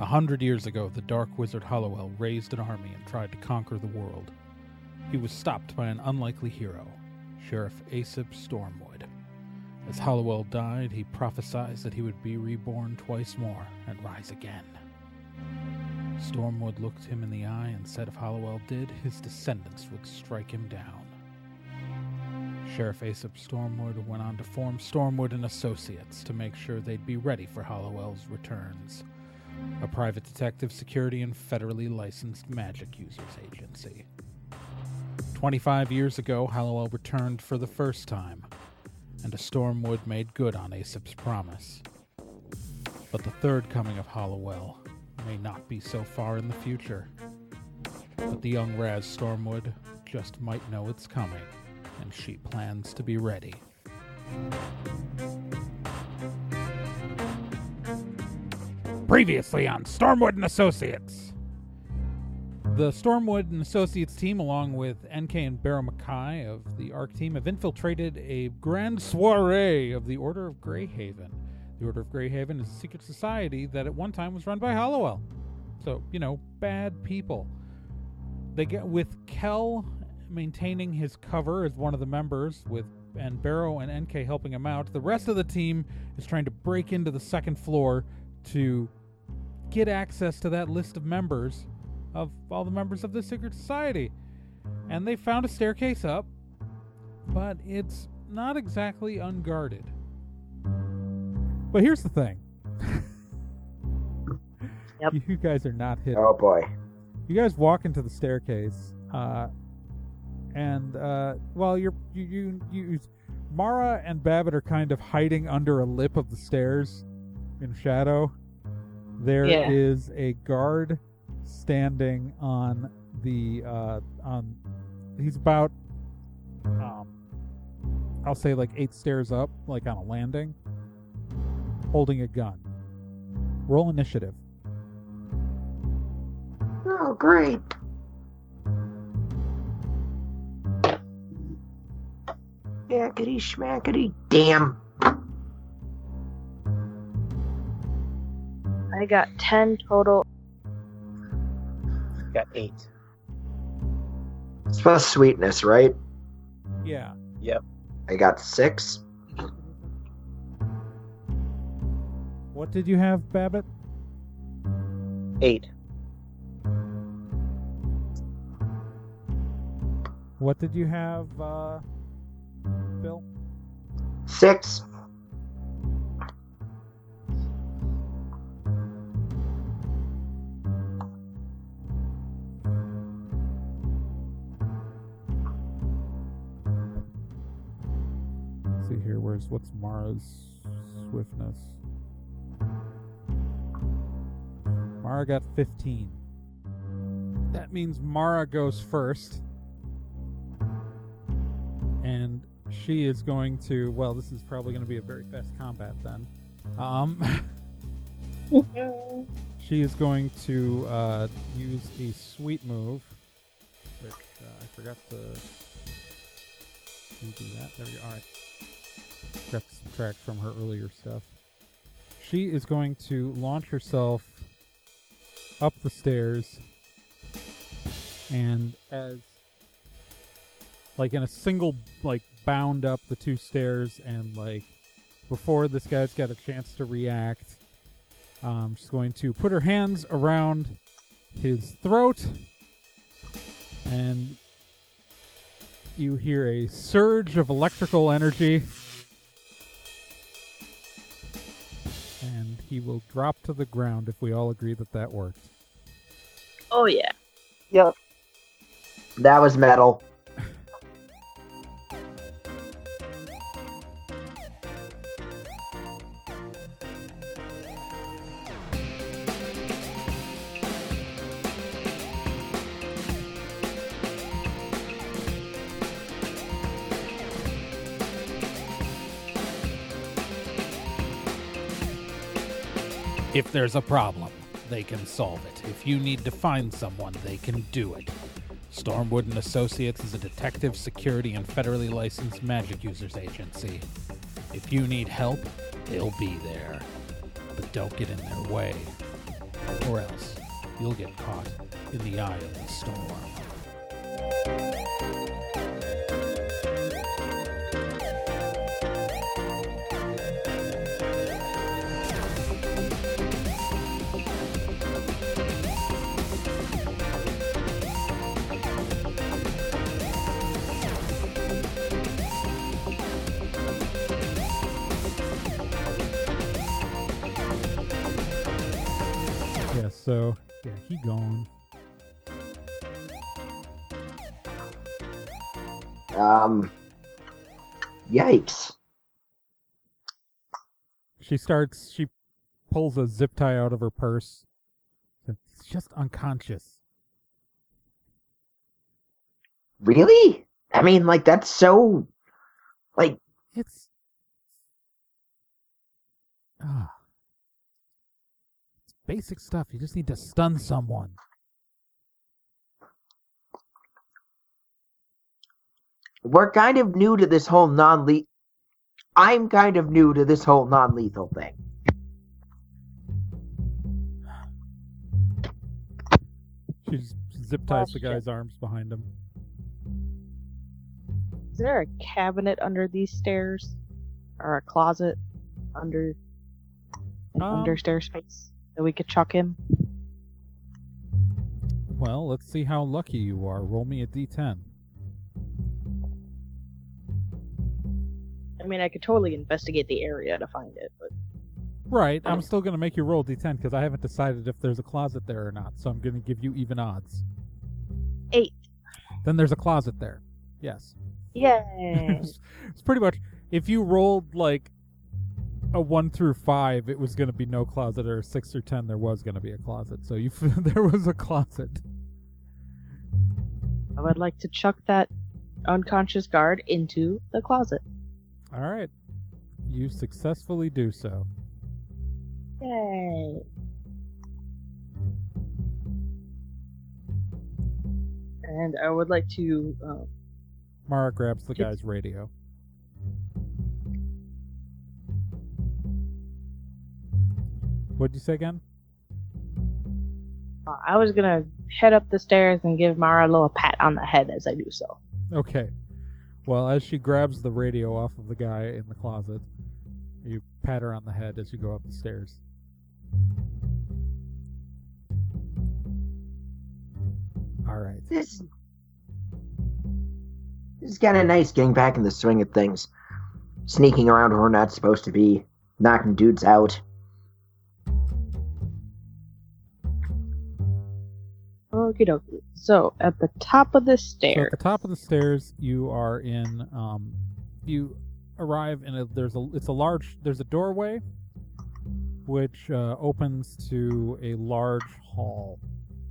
A hundred years ago, the dark wizard Hollowell raised an army and tried to conquer the world. He was stopped by an unlikely hero, Sheriff Aesop Stormwood. As Hollowell died, he prophesied that he would be reborn twice more and rise again. Stormwood looked him in the eye and said if Hollowell did, his descendants would strike him down. Sheriff Aesop Stormwood went on to form Stormwood and Associates to make sure they'd be ready for Hollowell's returns, a private detective security and federally licensed magic users agency. 25 years ago, Hollowell returned for the first time, and a Stormwood made good on Aesop's promise. But the third coming of Hollowell may not be so far in the future. But the young Raz Stormwood just might know it's coming, and she plans to be ready. Previously on Stormwood and Associates. The Stormwood and Associates team, along with NK and Barrow Mackay of the ARC team, have infiltrated a grand soiree of the Order of Greyhaven. The Order of Greyhaven is a secret society that at one time was run by Hollowell. So, you know, bad people. They get with Kel maintaining his cover as one of the members, with and Barrow and NK helping him out. The rest of the team is trying to break into the second floor to get access to that list of members of all the members of the secret society. And they found a staircase up, but it's not exactly unguarded. But here's the thing. Yep. You, you guys are not hidden. Oh boy. You guys walk into the staircase, uh, and uh, well, you're you, you you Mara and Babbitt are kind of hiding under a lip of the stairs in shadow. There is Yeah. a guard standing on the uh, on. He's about, um, I'll say like eight stairs up, like on a landing, holding a gun. Roll initiative. Oh great. Yakety schmackety damn. I got 10 total. Got eight. It's plus swiftness, right? Yeah. Yep. I got six. What did you have, Babbitt? Eight. What did you have, uh, Bill? Six. Let's see here. Where's what's Mara's swiftness? Mara got 15. That means Mara goes first. And she is going to, well, this is probably going to be a very fast combat then. Um, she is going to uh, use a sweet move, which uh, I forgot to do that. There we go. All right subtract from her earlier stuff. She is going to launch herself up the stairs and as like in a single like bound up the two stairs and like before this guy's got a chance to react um, she's going to put her hands around his throat and you hear a surge of electrical energy he will drop to the ground if we all agree that that worked. Oh, yeah. Yep. That was metal. There's a problem, they can solve it. If you need to find someone, they can do it. Stormwood and Associates is a detective, security, and federally licensed magic users agency. If you need help, they'll be there. But don't get in their way. or else you'll get caught in the eye of the storm. So yeah, he gone. Um. Yikes. She starts. She pulls a zip tie out of her purse. It's just unconscious. Really? I mean, like that's so. Like, It's ah, basic stuff. You just need to stun someone. we're kind of new to this whole non lethal. I'm kind of new to this whole non lethal thing. She zip ties the Question. guy's arms behind him. Is there a cabinet under these stairs? Or a closet under Um, under stair space that we could chuck him? Well, let's see how lucky you are. Roll me a d10. I mean, I could totally investigate the area to find it, but Right, I'm still going to make you roll d10 because I haven't decided if there's a closet there or not. So I'm going to give you even odds. eight. Then there's a closet there. Yes. Yay! it's it's pretty much if you rolled like a one through five, it was going to be no closet, or a six or ten, there was going to be a closet. So you there was a closet. I would like to chuck that unconscious guard into the closet. All right, you successfully do so. Yay! And I would like to um, Mara grabs the guy's radio. What'd you say again? Uh, I was gonna head up the stairs and give Mara a little pat on the head as I do so. Okay. Well, as she grabs the radio off of the guy in the closet, you pat her on the head as you go up the stairs. All right. This. This is kind of nice getting back in the swing of things. Sneaking around where we're not supposed to be, knocking dudes out. Okie dokie. So at the top of the So stairs, at the top of the stairs, you are in. Um, you arrive in a. There's a. It's a large. There's a doorway, which uh, opens to a large hall.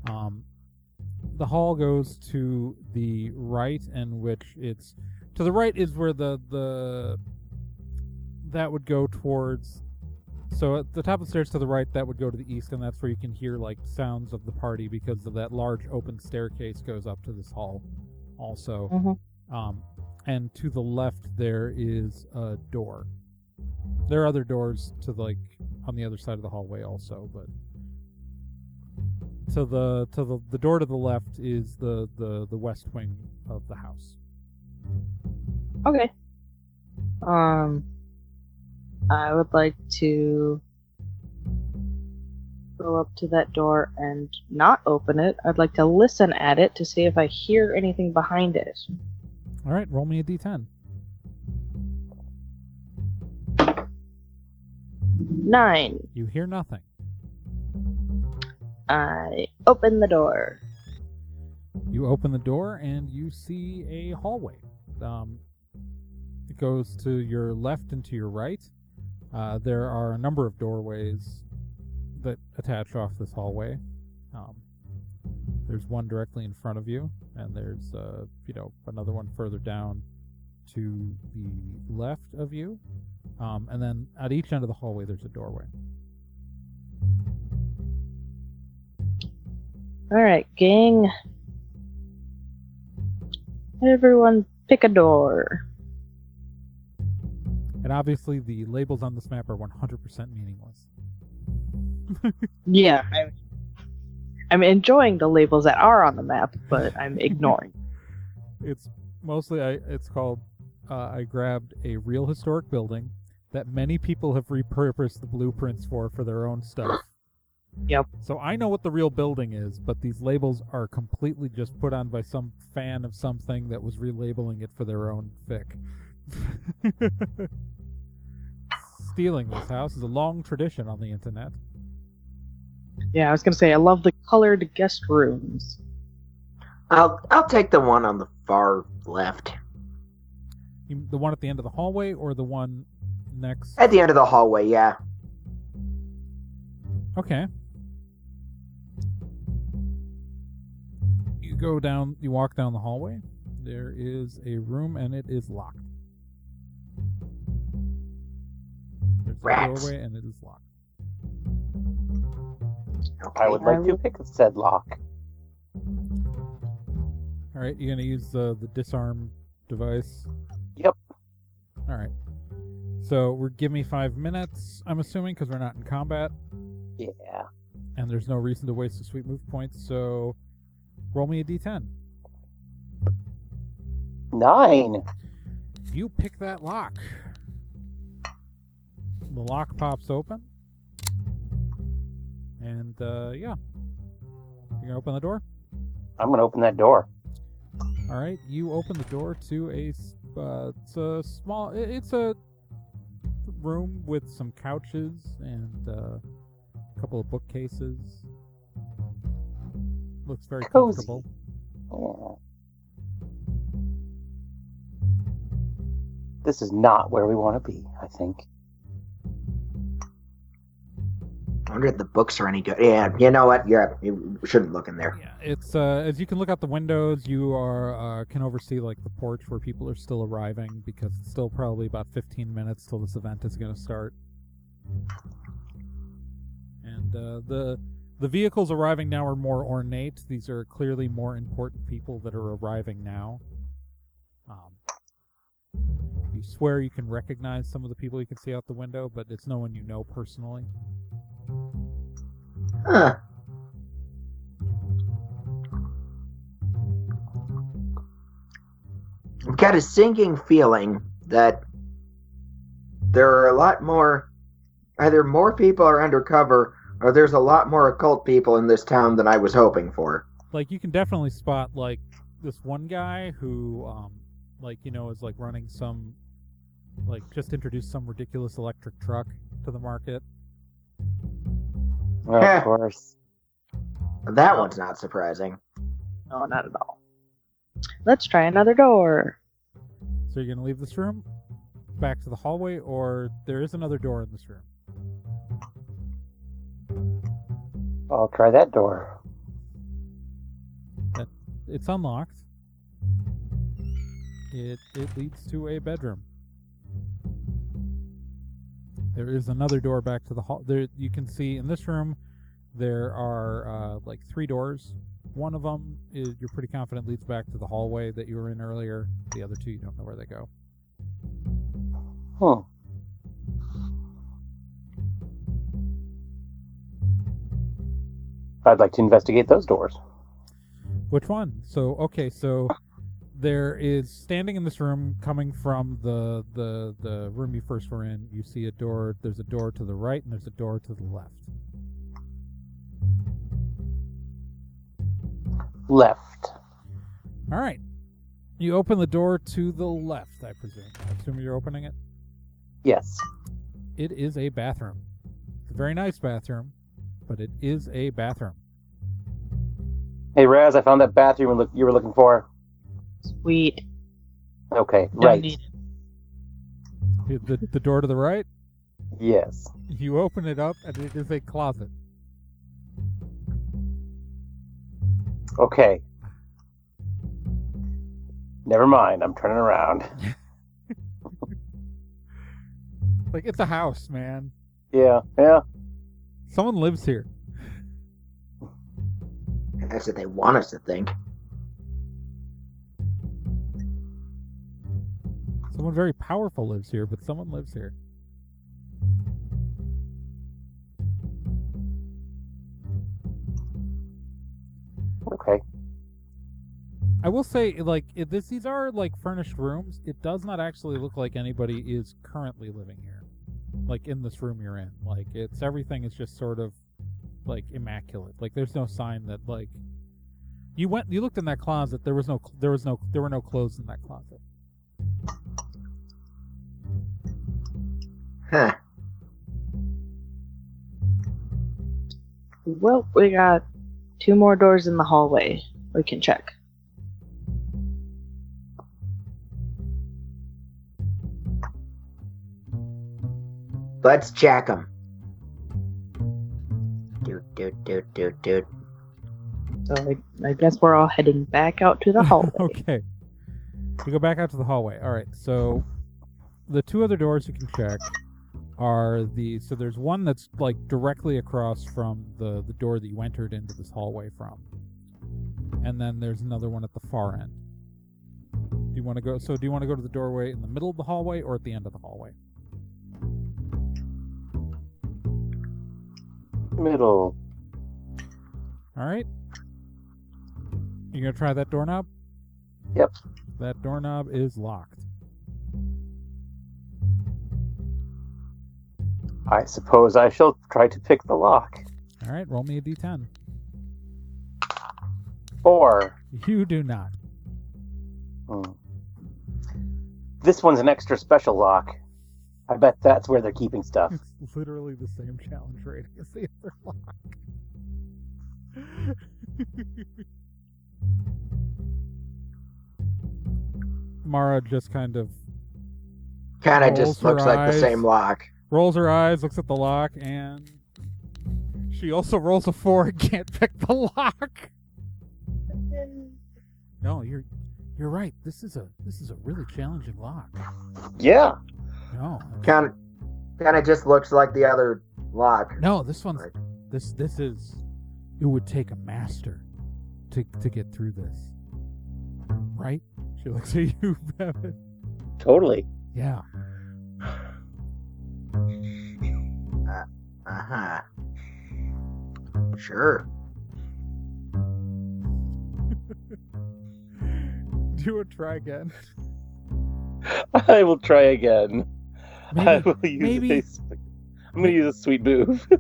Um, the hall goes to the right, in which it's to the right is where the the that would go towards. So at the top of the stairs to the right, that would go to the east, and that's where you can hear like sounds of the party because of that large open staircase goes up to this hall, also. Mhm. Um, and to the left there is a door. There are other doors to like on the other side of the hallway also, but to the to the the door to the left is the the the west wing of the house. okay. Um, I would like to go up to that door and not open it. I'd like to listen at it to see if I hear anything behind it. All right, roll me a d10. Nine. You hear nothing. I open the door. You open the door and you see a hallway. Um, it goes to your left and to your right. Uh, there are a number of doorways that attach off this hallway. Um, there's one directly in front of you, and there's uh, you know another one further down to the left of you. Um, and then at each end of the hallway, there's a doorway. Alright, gang. Everyone pick a door. And obviously, the labels on this map are 100% meaningless. Yeah. I, I'm enjoying the labels that are on the map, but I'm ignoring. It's mostly I. It's called. Uh, I grabbed a real historic building that many people have repurposed the blueprints for for their own stuff. Yep. So I know what the real building is, but these labels are completely just put on by some fan of something that was relabeling it for their own fic. Stealing this house is a long tradition on the internet. Yeah, I was gonna say I love the colored guest rooms. I'll I'll take the one on the far left. You, the one at the end of the hallway or the one next? At the end of the hallway, yeah. Okay. You go down, you walk down the hallway. There is a room and it is locked. There's a Rats. doorway and it is locked. I would like to pick said lock. All right, you're gonna use the the disarm device. Yep. All right. So we're give me five minutes. I'm assuming because we're not in combat Yeah. and there's no reason to waste a sweet move points. So roll me a d10. Nine. You pick that lock. The lock pops open. And uh, yeah. You gonna open the door? I'm gonna open that door. All right. You open the door to a. Uh, it's a small. It's a room with some couches and uh, a couple of bookcases. Looks very Cozy. comfortable. This is not where we want to be, I think. Wonder if the books are any good. Yeah, you know what? Yeah, you shouldn't look in there. Yeah, it's uh, as you can look out the windows, you are uh, can oversee like the porch where people are still arriving because it's still probably about 15 minutes till this event is going to start. And uh, the the vehicles arriving now are more ornate. These are clearly more important people that are arriving now. Um, you swear you can recognize some of the people you can see out the window, but it's no one you know personally. Huh. I've got a sinking feeling that there are a lot more, either more people are undercover, or there's a lot more occult people in this town than I was hoping for. like you can definitely spot like this one guy who um like you know is like running some like just introduced some ridiculous electric truck to the market Well, of course. That one's not surprising. No, not at all. Let's try another door. so you're gonna leave this room back to the hallway or there is another door in this room I'll try that door. it's unlocked it it leads to a bedroom there is another door back to the hall there you can see in this room there are uh, like three doors one of them is you're pretty confident leads back to the hallway that you were in earlier the other two you don't know where they go Hmm. I'd like to investigate those doors. Which one? So okay, so there is standing in this room, coming from the the the room you first were in. You see a door. There's a door to the right, and there's a door to the left. Left. All right, you open the door to the left. I presume. I assume you're opening it. Yes. It is a bathroom. It's a very nice bathroom, but it is a bathroom. Hey, Raz, I found that bathroom you you were looking for. Sweet. Okay, Don't right. need it. The, the the door to the right. Yes. You open it up, and it is a closet. Okay. Never mind. I'm turning around. Like it's a house, man. Yeah. Yeah. Someone lives here. That's what they want us to think. Someone very powerful lives here, but someone lives here. Okay. I will say, like, this these are like furnished rooms. It does not actually look like anybody is currently living here, like in this room you're in. Like, it's everything is just sort of like immaculate. Like, there's no sign that like you went, you looked in that closet. There was no, there was no, there were no clothes in that closet. Huh. Well, we got two more doors in the hallway. We can check. Let's check them. Doot, doot, doot, doot, doot. So I, I guess we're all heading back out to the hallway. okay. We go back out to the hallway. All right. So the two other doors you can check are the so there's one that's like directly across from the the door that you entered into this hallway from. And then there's another one at the far end. Do you want to go so do you want to go to the doorway in the middle of the hallway or at the end of the hallway? Middle. All right. You to try that doorknob? Yep. That doorknob is locked. I suppose I shall try to pick the lock. All right, roll me a d10. Four. You do not. Hmm. This one's an extra special lock. I bet that's where they're keeping stuff. It's literally the same challenge rating as the other lock. Mara just kind of Kind of Rolls just her looks like the eyes. same lock. Rolls her eyes, looks at the lock, and she also rolls a four and can't pick the lock. No, you're you're right. This is a this is a really challenging lock. Yeah. No, Kind of, kind of just looks like the other lock. no, this one's Right. this this is it would take a master to to get through this. Right? She looks at you, Bevan. Totally. Yeah. Uh huh. Sure. Do you want to try again? I will try again. I will use maybe- a s- I'm gonna use a sweet move.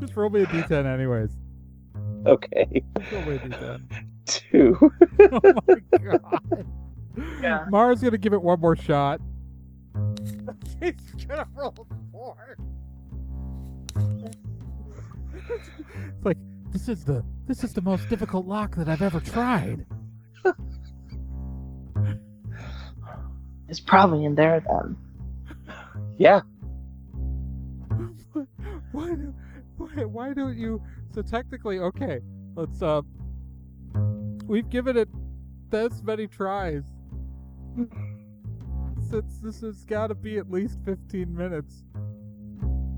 just roll me a d10 anyways. okay. Just roll me a d10. Two. oh my god. Yeah. Mara's gonna give it one more shot. She's gonna roll a four. it's like this is the this is the most difficult lock that I've ever tried. It's probably in there then. Yeah. why, do, why why don't you so technically okay let's uh we've given it this many tries Mm. since this has got to be at least 15 minutes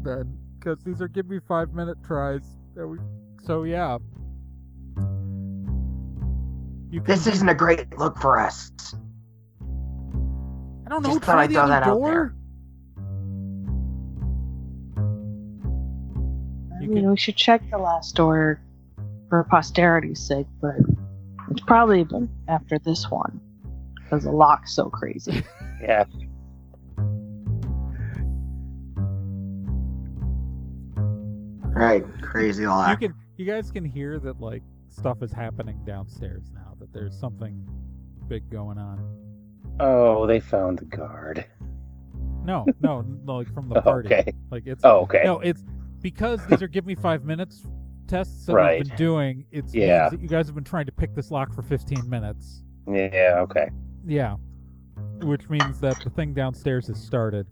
then because these are give me five minute tries that we, so yeah you can, This isn't a great look for us. I don't know just thought try I'd the throw other that out door there. I You mean, can- we should check the last door for posterity's sake, but it's probably been after this one because the lock's so crazy. Yeah. Right. Crazy you lock. can you guys can hear that like stuff is happening downstairs now that there's something big going on Oh, they found the guard. no no, no like from the party Okay. like it's Oh, okay. no it's because these are give me five minutes tests that Right. we've been doing it's Yeah. that you guys have been trying to pick this lock for 15 minutes Yeah. Okay. Yeah which means that the thing downstairs has started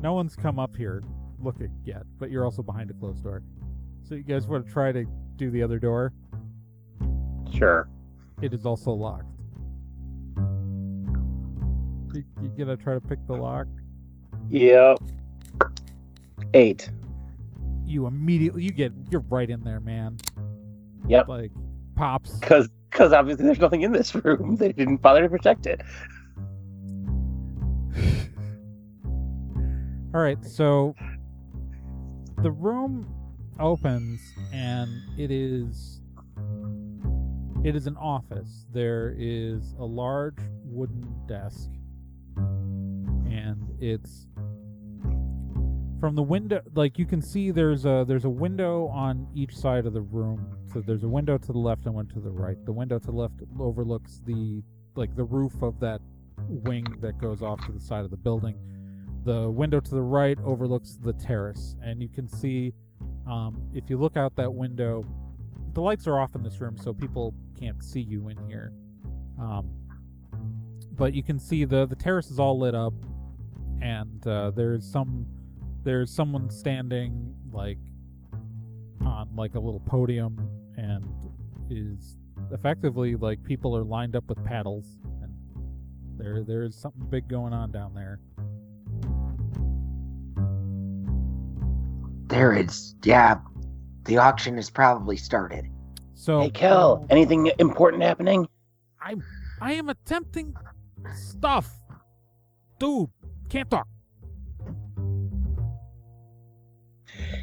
no one's come up here looking yet but you're also behind a closed door so you guys want to try to do the other door Sure. It is also locked. You, you gonna try to pick the lock? Yep. Eight. You immediately you get you're right in there, man. Yep. Like pops. Because because obviously there's nothing in this room. They didn't bother to protect it. All right, so the room opens and it is it is an office. There is a large wooden desk and it's from the window like you can see there's a there's a window on each side of the room. So there's a window to the left and one to the right. The window to the left overlooks the like the roof of that wing that goes off to the side of the building. The window to the right overlooks the terrace, and you can see um, if you look out that window, the lights are off in this room, so people can't see you in here. Um, but you can see the the terrace is all lit up, and uh, there's some there's someone standing like on like a little podium and is effectively like people are lined up with paddles and there there's something big going on down there. There is, yeah. The auction has probably started. So Hey, Kel, anything important happening? I I am attempting stuff. Dude, can't talk.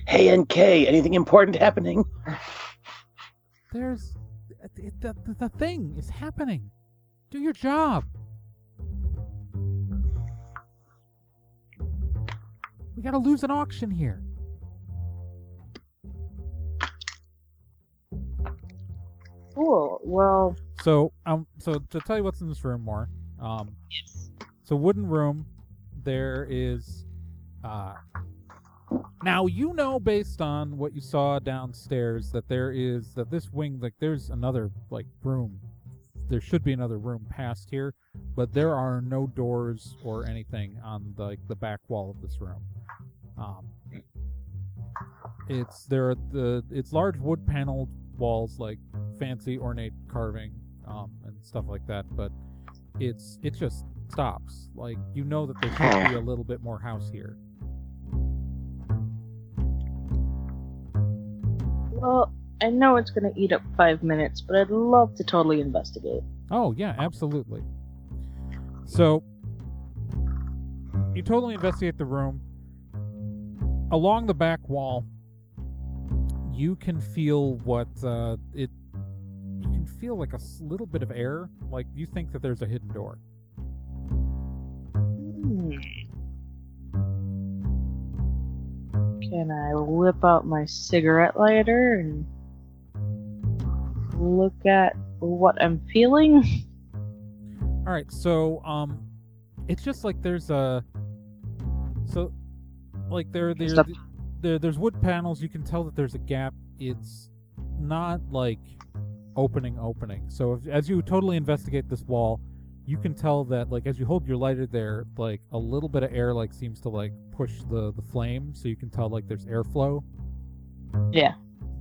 Hey, NK, anything important happening? There's the, the, the thing is happening. Do your job. We gotta lose an auction here. Cool. Well, So, um, so to tell you what's in this room more, um, so wooden room, there is, uh, now you know based on what you saw downstairs that there is that this wing like there's another like room. There should be another room past here, but there are no doors or anything on the, like the back wall of this room. Um, it's there are the it's large wood paneled walls like fancy ornate carving um, and stuff like that, but it's it just stops. Like you know that there should be a little bit more house here. Well, I know it's gonna eat up five minutes, but I'd love to totally investigate. Oh yeah, absolutely. So you totally investigate the room. Along the back wall, you can feel what uh, it. You can feel like a little bit of air. Like you think that there's a hidden door. Hmm. Can I whip out my cigarette lighter and look at what I'm feeling? All right, so um, it's just like there's a, so, like there there there there's wood panels. You can tell that there's a gap. It's not like opening opening. So if, as you totally investigate this wall, you can tell that like as you hold your lighter there, like a little bit of air like seems to like push the the flame. So you can tell like there's airflow. Yeah.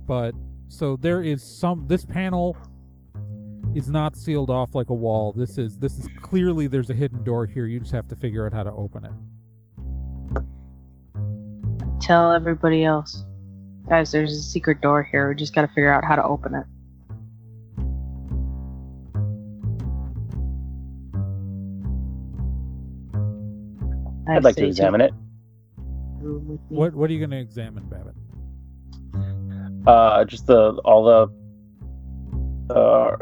But so there is some this panel is not sealed off like a wall. This is this is clearly there's a hidden door here. You just have to figure out how to open it. Tell everybody else. Guys, there's a secret door here. We just gotta figure out how to open it. I I'd like to examine it. room with me. What what are you going to examine, Babbitt? Uh, just the all the uh,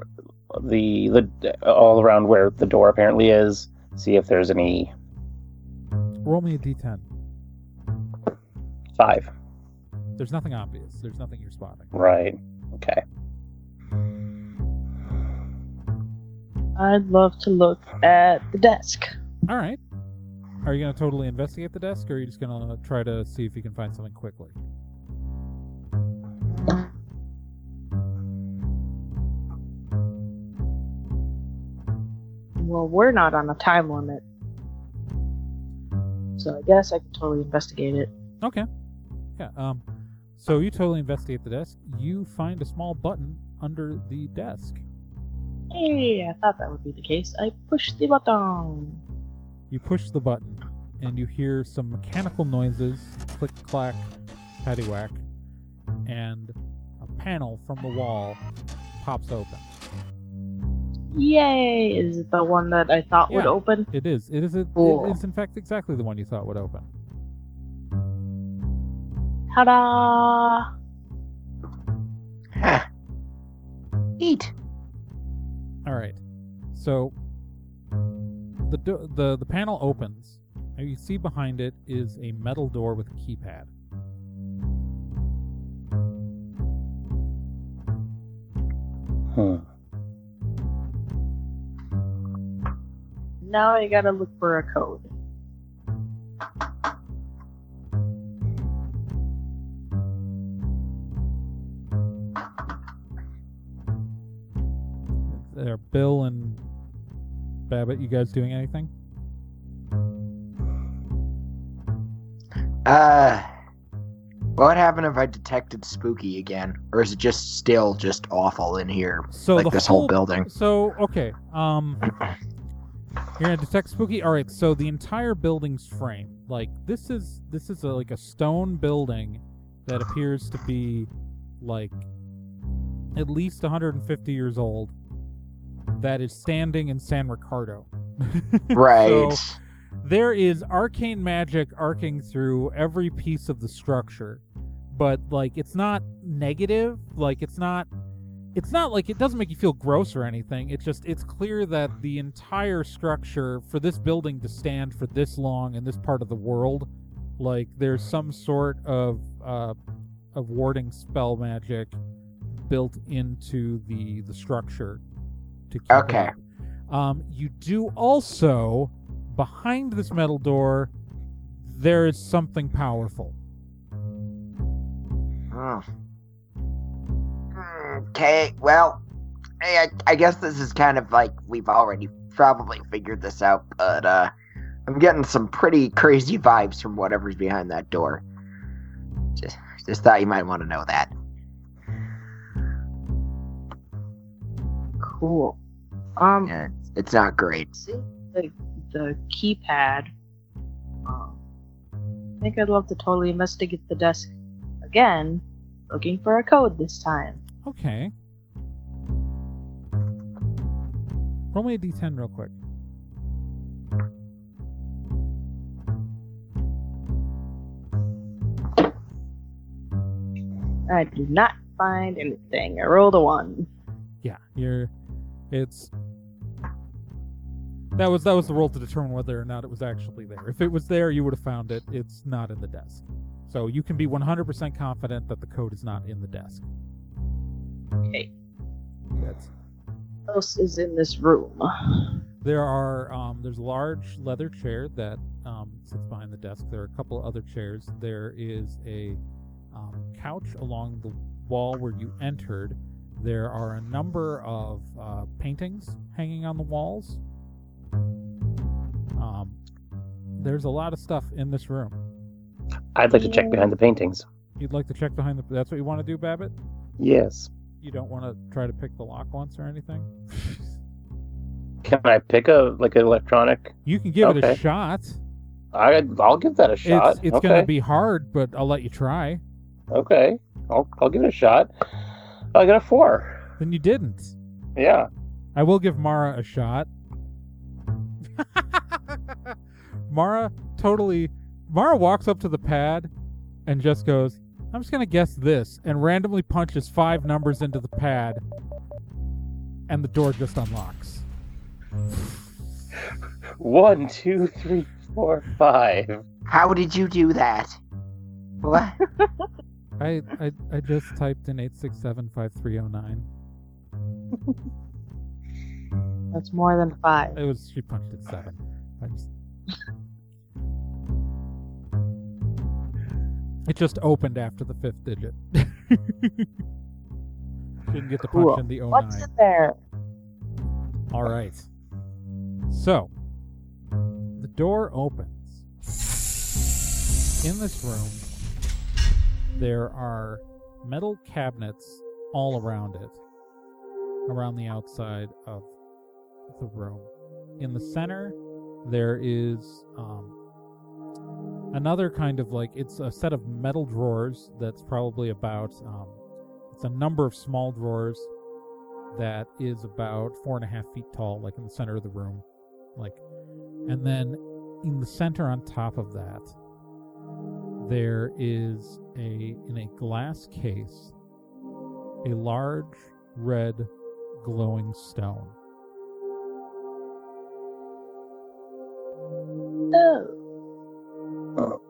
the the all around where the door apparently is. See if there's any Roll me a d10. five. There's nothing obvious. There's nothing you're spotting. Right. Okay. I'd love to look at the desk. All right. Are you going to totally investigate the desk, or are you just going to try to see if you can find something quickly? Well, we're not on a time limit. So I guess I can totally investigate it. Okay. Yeah. Um. So you totally investigate the desk. You find a small button under the desk. Hey, I thought that would be the case. I pushed the button. You push the button, and you hear some mechanical noises, click clack, paddywhack, and a panel from the wall pops open. Yay! Is it the one that I thought would open? It is. It is. A, Cool. It is in fact exactly the one you thought would open. Ta-da! Huh. Neat. All right. So the do- the the panel opens, and you see behind it is a metal door with a keypad. Hmm. Now I gotta look for a code. Babbitt, you guys doing anything? Uh, what would happen if I detected spooky again, or is it just still just awful in here, So like this whole building? So okay, um, you're gonna detect spooky. All right. So the entire building's frame, like this is this is a, like a stone building that appears to be like at least 150 years old. That is standing in San Ricardo. Right. So there is arcane magic arcing through every piece of the structure, but like it's not negative. Like it's not. It's not like it doesn't make you feel gross or anything. It's just it's clear that the entire structure for this building to stand for this long in this part of the world, like there's some sort of uh, of warding spell magic built into the the structure to keep Okay. Um, you do also behind this metal door. There is something powerful. Oh. Okay, well, I, I guess this is kind of like we've already probably figured this out, but uh, I'm getting some pretty crazy vibes from whatever's behind that door. Just, just thought you might want to know that. Cool. Um, Yeah, it's, it's not great. see the the keypad. Um, I think I'd love to totally investigate the desk again, looking for a code this time. Okay. Roll me a d10 real quick. I do not find anything. I rolled a one. Yeah, you're. It's. That was that was the roll to determine whether or not it was actually there. If it was there, you would have found it. It's not in the desk, so you can be 100% confident that the code is not in the desk. Okay. That's What else is in this room? There are um, there's a large leather chair that um, sits behind the desk. There are a couple of other chairs. There is a um, couch along the wall where you entered. There are a number of uh, paintings hanging on the walls. Um, there's a lot of stuff in this room. I'd like to check behind the paintings. You'd like to check behind the. That's what you want to do, Babbitt. Yes. You don't want to try to pick the lock once or anything. Can I pick a like an electronic? you can give it a shot. I I'll give that a shot. It's it's okay. gonna be hard, but I'll let you try. okay. I'll I'll give it a shot. I got a four. Then you didn't. Yeah. I will give Mara a shot. Mara totally. Mara walks up to the pad and just goes, I'm just going to guess this, and randomly punches five numbers into the pad, and the door just unlocks. One, two, three, four, five. How did you do that? What? I, I, I just typed in 8675309. That's more than five. It was, she punched it seven. I just. It just opened after the fifth digit. Didn't get to punch Cool. in the 09. What's in there? All right. So, the door opens. In this room, there are metal cabinets all around it, around the outside of the room. In the center, there is um, another kind of like it's a set of metal drawers that's probably about um, it's a number of small drawers that is about four and a half feet tall, like in the center of the room. Like, and then in the center on top of that, there is a in a glass case a large red glowing stone. Oh.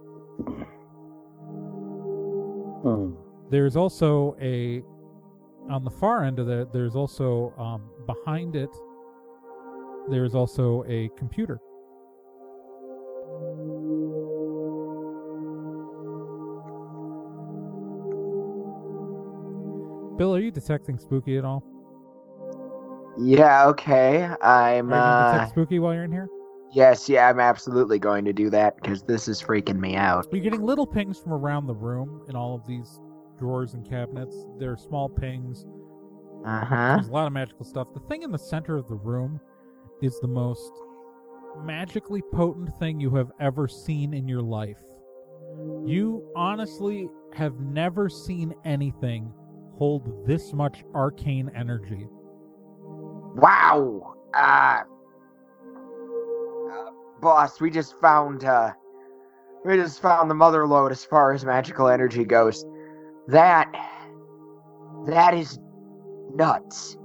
Hmm. There's also a on the far end of that. There's also um, behind it. There's also a computer. Bill, are you detecting spooky at all? Yeah, okay. I'm Are you uh detect spooky while you're in here? Yes, yeah, I'm absolutely going to do that because this is freaking me out. You're getting little pings from around the room in all of these drawers and cabinets. They're small pings. Uh-huh. There's a lot of magical stuff. The thing in the center of the room is the most magically potent thing you have ever seen in your life. You honestly have never seen anything hold this much arcane energy. Wow. Uh, uh boss, we just found uh we just found the mother lode as far as magical energy goes. That that is nuts.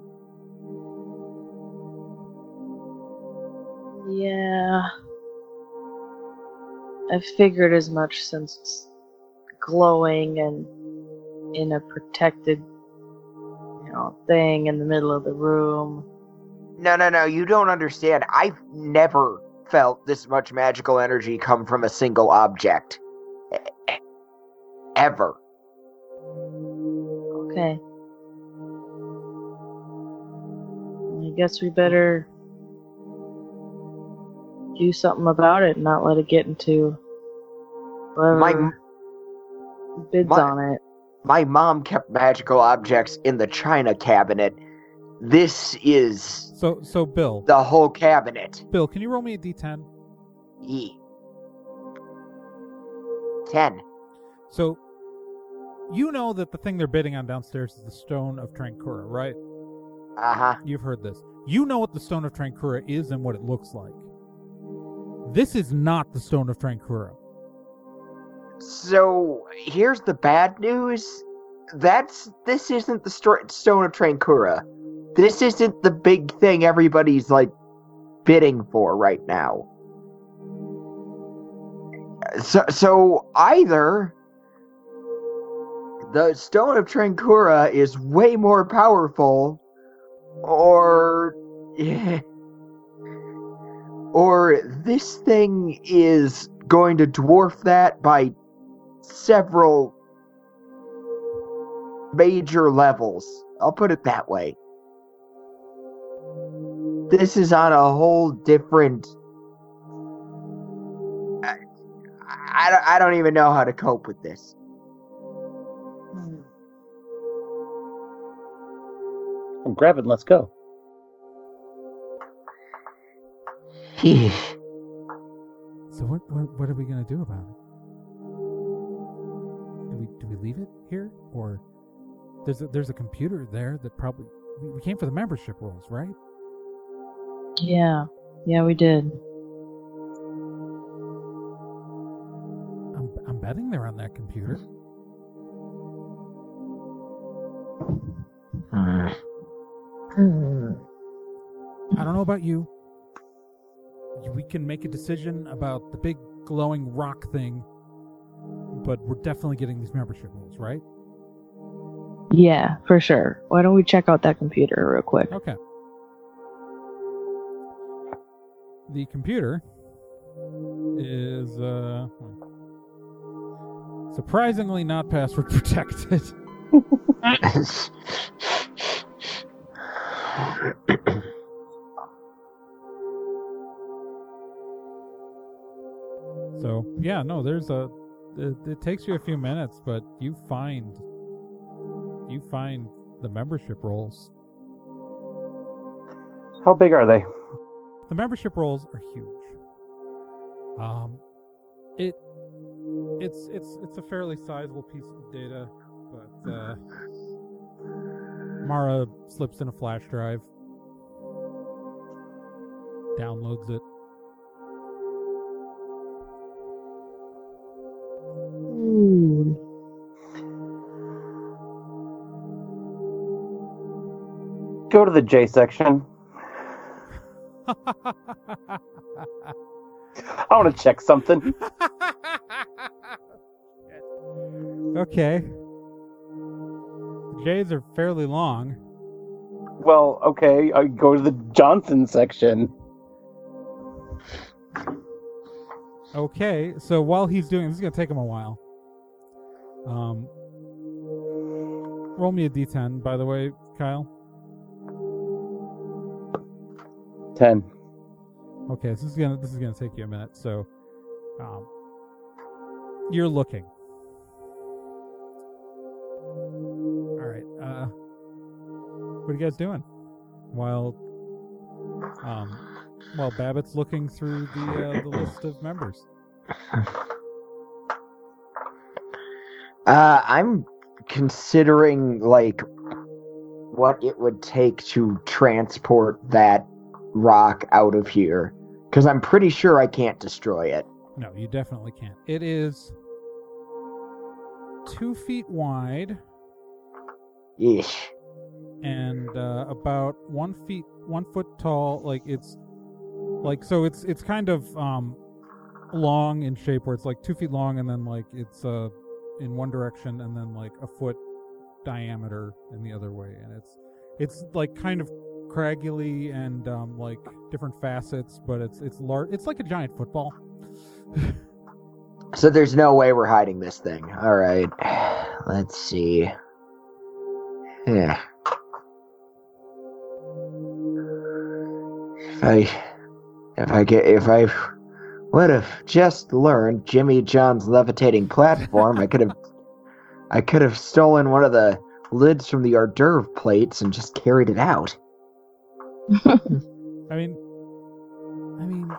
Yeah. I figured as much since it's glowing and in a protected, you know, thing in the middle of the room. No, no, no, you don't understand. I've never felt this much magical energy come from a single object. Ever. Okay. I guess we better do something about it and not let it get into whoever My bids my- on it. my mom kept magical objects in the china cabinet. This is So so Bill, the whole cabinet. Bill, can you roll me a d10? E. Ten. So you know that the thing they're bidding on downstairs is the stone of Trankura, right? Uh huh. You've heard this. You know what the stone of Trankura is and what it looks like. This is not the stone of Trankura. So here's the bad news. That's this isn't the st- stone of Trankura. This isn't the big thing everybody's like bidding for right now. So so either the stone of Trankura is way more powerful or or this thing is going to dwarf that by several major levels. I'll put it that way. This is on a whole different. I, I, don't- I don't even know how to cope with this. Well, grab it and let's go. So what what, what are we gonna do about it? Do we do we leave it here or there's a, there's a computer there that probably we, we came for the membership rolls, right? Yeah. Yeah, we did. I'm I'm betting they're on that computer. I don't know about you. You- We can make a decision about the big glowing rock thing, but we're definitely getting these membership rules, right? Yeah, for sure. Why don't we check out that computer real quick? Okay. The computer is uh surprisingly not password protected. So yeah, no, there's a. It, it takes you a few minutes, but you find you find the membership rolls. How big are they? The membership rolls are huge. Um, it it's it's it's a fairly sizable piece of data, but uh, Mara slips in a flash drive, downloads it. Go to the J section? I want to check something. okay. J's are fairly long. Well, okay, I go to the Johnson section. Okay, so while he's doing this is gonna take him a while. Um, roll me a d10, by the way, Kyle. Ten. Okay, this is gonna this is gonna take you a minute. So, um, you're looking. All right. Uh, what are you guys doing while um while Babbitt's looking through the uh, the list of members? Uh, I'm considering like what it would take to transport that rock out of here because I'm pretty sure I can't destroy it. No, you definitely can't. It is two feet wide Yeesh. and uh, about one feet one foot tall. Like it's like so it's it's kind of um long in shape where it's like two feet long and then like it's uh in one direction and then like a foot diameter in the other way and it's it's like kind of craggly and um like different facets but it's it's large it's like a giant football So there's no way we're hiding this thing. All right. Let's see. Yeah. If I if I get if I would have just learned Jimmy John's levitating platform, I could have I could have stolen one of the lids from the hors d'oeuvre plates and just carried it out. I mean i mean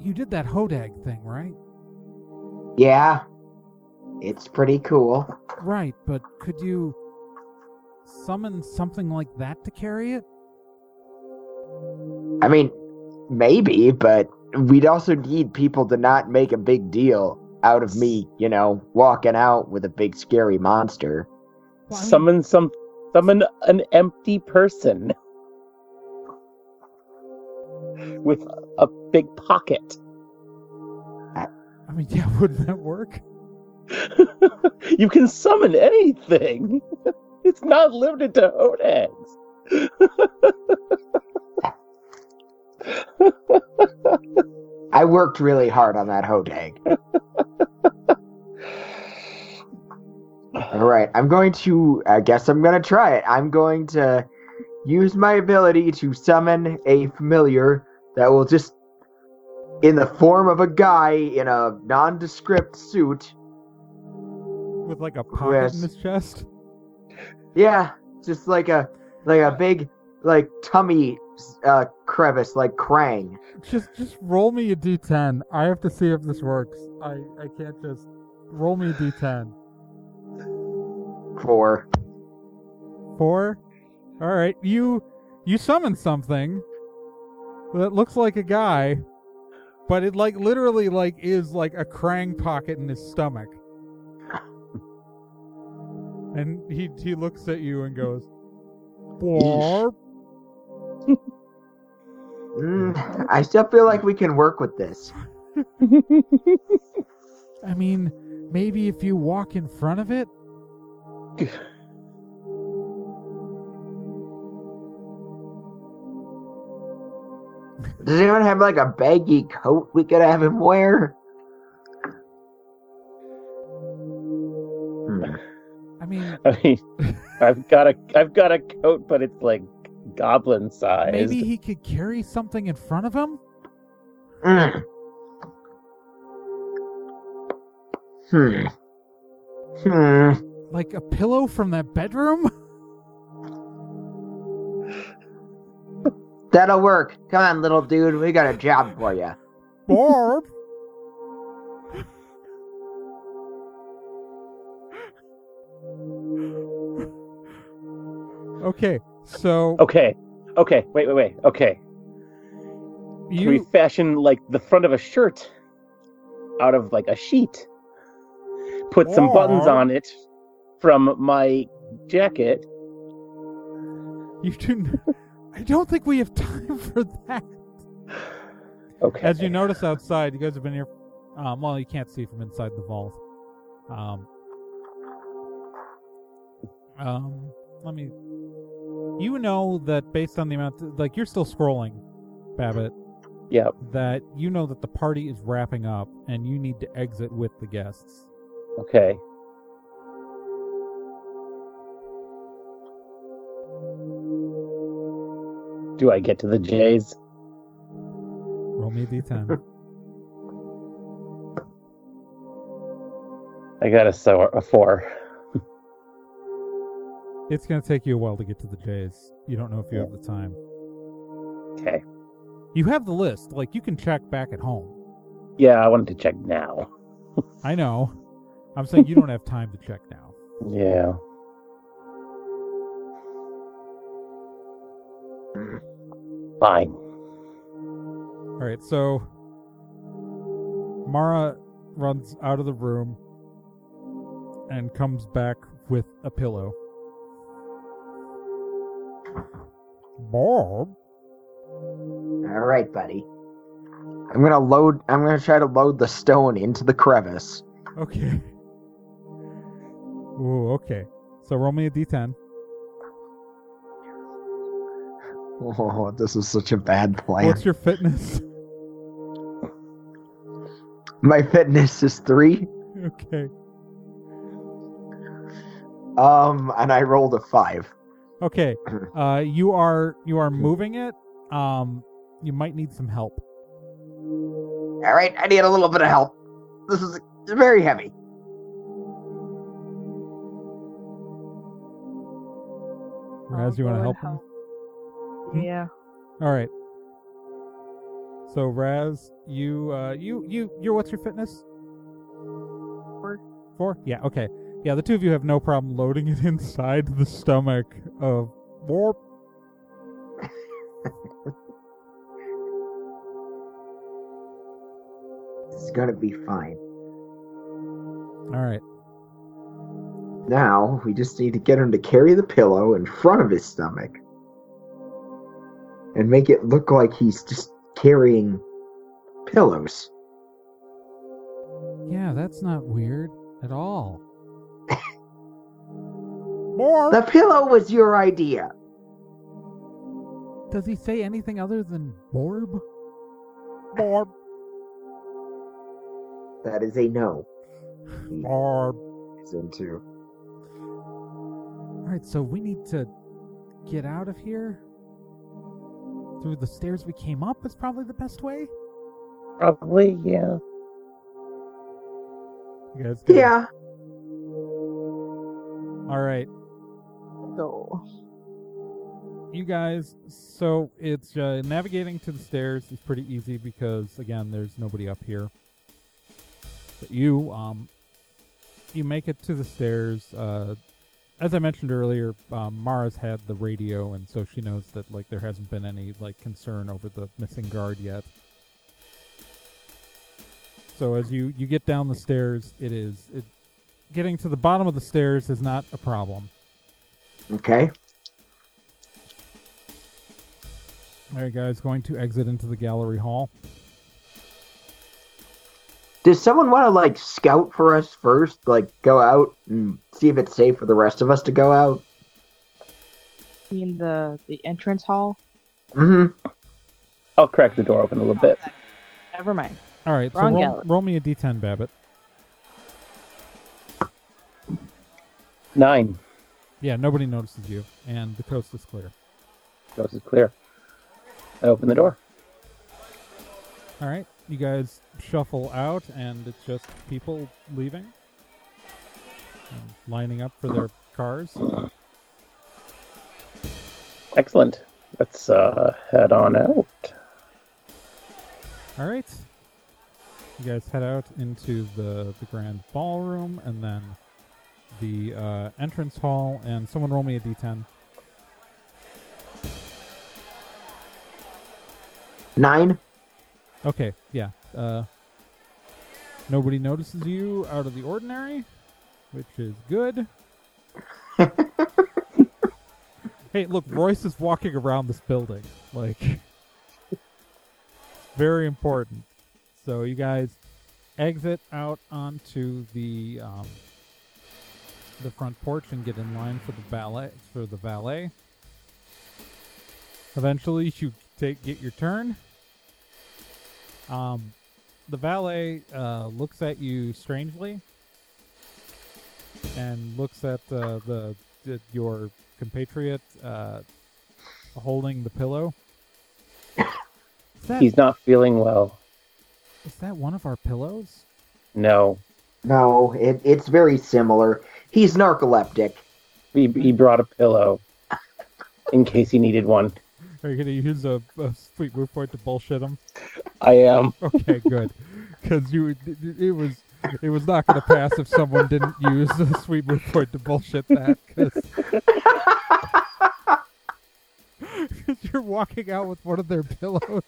you did that hodag thing right Yeah. It's pretty cool. Right, but could you summon something like that to carry it? I mean, maybe, but we'd also need people to not make a big deal out of me, you know, walking out with a big scary monster. Well, I mean- Summon some. Summon an empty person with a big pocket. I mean, yeah, wouldn't that work? you can summon anything. It's not limited to Hodags. I worked really hard on that Hodag. All right, I'm going to. I guess I'm going to try it. I'm going to use my ability to summon a familiar that will just, in the form of a guy in a nondescript suit. With like a pocket Yes. in his chest? Yeah, just like a like a big like tummy uh, crevice, like Krang. Just just roll me a d10. I have to see if this works. I I can't just roll me a d10. Four. Four? Alright, you you summon something that looks like a guy, but it like literally like is like a Krang pocket in his stomach. And he he looks at you and goes, Barb. mm, I still feel like we can work with this. I mean, maybe if you walk in front of it. Does anyone have like a baggy coat we could have him wear? Hmm. I mean, I mean, I've got a I've got a coat, but it's like goblin size. maybe he could carry something in front of him. Mm. Hmm. Hmm. Like a pillow from that bedroom? That'll work. Come on, little dude. We got a job for you. Barb. okay, so Okay, okay, wait, wait, wait. Okay, can we fashion like the front of a shirt out of like a sheet? Put some buttons on it from my jacket. You do. n- I don't think we have time for that. Okay. As you notice outside, you guys have been here. Um, well, you can't see from inside the vault. Um, um, let me. You know that based on the amount, like you're still scrolling, Babbitt. Yep. That you know that the party is wrapping up, and you need to exit with the guests. Okay. Do I get to the J's? Roll me a d10. I got a, so- a four. it's gonna take you a while to get to the J's. You don't know if you have the time. Okay. You have the list. Like you can check back at home. Yeah, I wanted to check now. I know. I'm saying you don't have time to check now. Yeah. Fine. All right, so Mara runs out of the room and comes back with a pillow. Bob, All right, buddy. I'm gonna load. I'm gonna try to load the stone into the crevice. okay. Ooh, okay. So roll me a d10. Oh, this is such a bad plan. What's your fitness? My fitness is three. okay. Um, and I rolled a five. Okay. Uh, you are you are moving it. Um, you might need some help. All right, I need a little bit of help. This is very heavy. Raz, you want to help him? Hmm? Yeah. All right. So Raz, you uh you you you're what's your fitness? Four. Four? Yeah, okay. Yeah, the two of you have no problem loading it inside the stomach of Warp. it's gonna be fine. All right. Now we just need to get him to carry the pillow in front of his stomach and make it look like he's just carrying pillows. Yeah, that's not weird at all. Warp. The pillow was your idea. Does he say anything other than Borb? Borb. That is a no. He Borb. is into. All right, so we need to get out of here through the stairs we came up. Is probably the best way. Probably, yeah. You guys. good? Yeah. All right, Go. you guys. So it's uh, navigating to the stairs is pretty easy because again, there's nobody up here. But you, um, you make it to the stairs. Uh, as I mentioned earlier, um, Mara's had the radio, and so she knows that like there hasn't been any like concern over the missing guard yet. So as you you get down the stairs, it is it getting to the bottom of the stairs is not a problem. Okay. All right, guys, going to exit into the gallery hall. Does someone want to like scout for us first? Like go out and see if it's safe for the rest of us to go out? You mean the the entrance hall? Mm-hmm. I'll crack the door open a little bit. Never mind. All right, so roll, roll me a d10, Babbitt. Nine. Yeah, nobody notices you, and the coast is clear. Coast is clear. I open the door. All right, you guys shuffle out, and it's just people leaving, and lining up for their cars. Excellent. Let's uh, head on out. All right, you guys head out into the the grand ballroom, and then the uh, entrance hall. And someone roll me a d10. Nine. Okay, yeah. Uh, nobody notices you out of the ordinary, which is good. Hey, look, Royce is walking around this building. Like, very important. So you guys exit out onto the um, the front porch and get in line for the valet for the valet. Eventually, you take get your turn. Um, the valet uh, looks at you strangely and looks at uh, the, the your compatriot uh, holding the pillow. That, He's not feeling well. is that one of our pillows? No. No, it, it's very similar. He's narcoleptic. He, he brought a pillow in case he needed one. Are you going to use a, a sweet move point to bullshit him? I am. Okay, good. Because you, it, it was, it was not going to pass if someone didn't use a sweet move point to bullshit that. Because you're walking out with one of their pillows.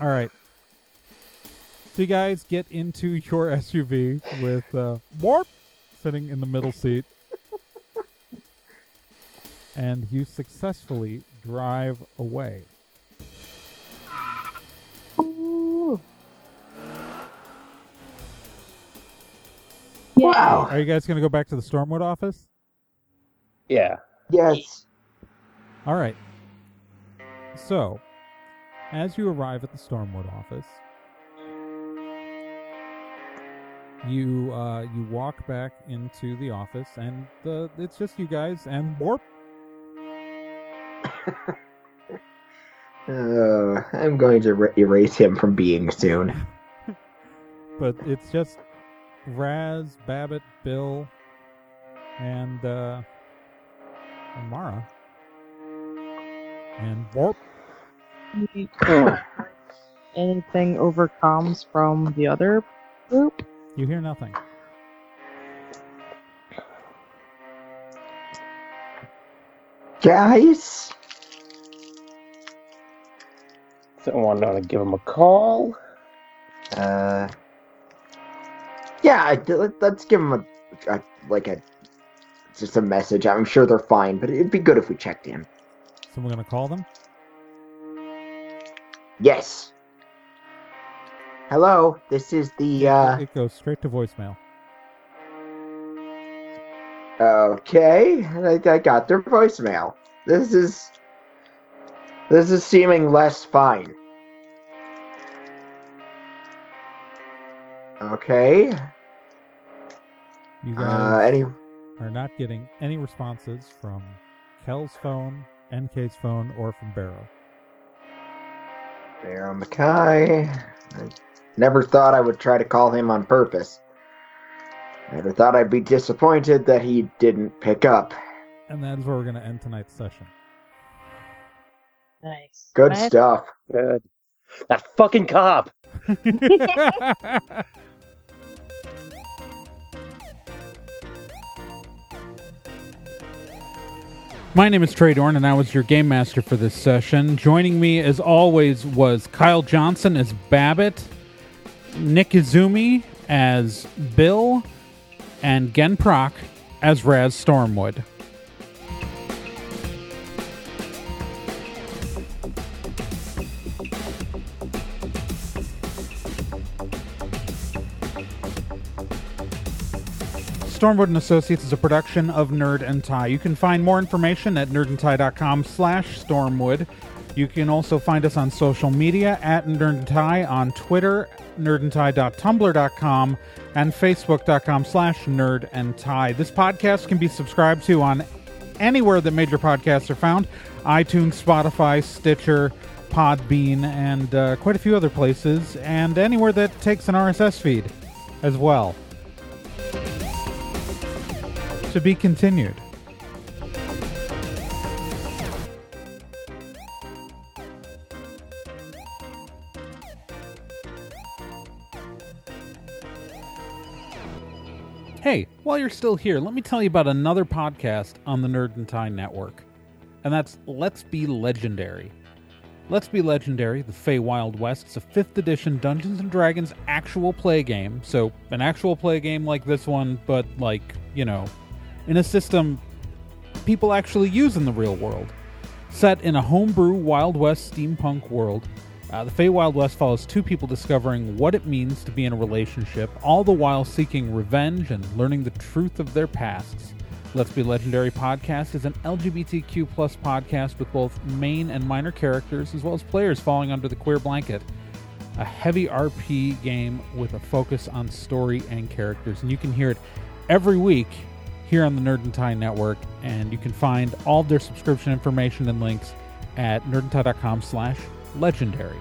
All right. So you guys get into your SUV with uh, Warp sitting in the middle seat. And you successfully drive away. Ooh. Wow. Are you guys going to go back to the Stormwood office? Yeah. Yes. All right. So, as you arrive at the Stormwood office, you uh, you walk back into the office, and the it's just you guys and Warp. Uh, I'm going to er- erase him from being soon. but it's just Raz, Babbitt, Bill, and uh, and Mara, and Warp. Anything over comms from the other group? You hear nothing. Guys? Someone want to give him a call? Uh. Yeah, let- let's give him a, a like a just a message. I'm sure they're fine, but it'd be good if we checked in. So we're gonna call them. Yes. Hello, this is the uh It goes straight to voicemail. Okay. I, I got their voicemail. This is this is seeming less fine. Okay. You Uh any are not getting any responses from Kel's phone, NK's phone, or from Barrow. Bear Mackay. I never thought I would try to call him on purpose. Never thought I'd be disappointed that he didn't pick up. And that is where we're gonna end tonight's session. Nice. Good I- stuff. Good. That fucking cop! My name is Trey Dorn, and I was your game master for this session. Joining me, as always, was Kyle Johnson as Babbitt, Nick Izumi as Bill, and Gen Proc as Raz Stormwood. Stormwood and Associates is a production of Nerd and Tie. You can find more information at nerdandtie.com slash stormwood. You can also find us on social media at Nerd and Tie on Twitter, nerdandtie.tumblr.com, and facebook.com slash nerd and tie. This podcast can be subscribed to on anywhere that major podcasts are found iTunes, Spotify, Stitcher, Podbean, and uh, quite a few other places, and anywhere that takes an RSS feed as well. To be continued. Hey, while you're still here, let me tell you about another podcast on the Nerd and Tie Network. And that's Let's Be Legendary. Let's Be Legendary, The Fey Wild West. It's a 5th edition Dungeons Dragons actual play game. So, an actual play game like this one, but like, you know, in a system people actually use in the real world. Set in a homebrew Wild West steampunk world, uh, the Fey Wild West follows two people discovering what it means to be in a relationship, all the while seeking revenge and learning the truth of their pasts. Let's Be Legendary podcast is an LGBTQ plus podcast with both main and minor characters, as well as players falling under the queer blanket. A heavy RP game with a focus on story and characters, and you can hear it every week here on the Nerd and Tie Network, and you can find all their subscription information and links at nerdandtie.com slash legendary.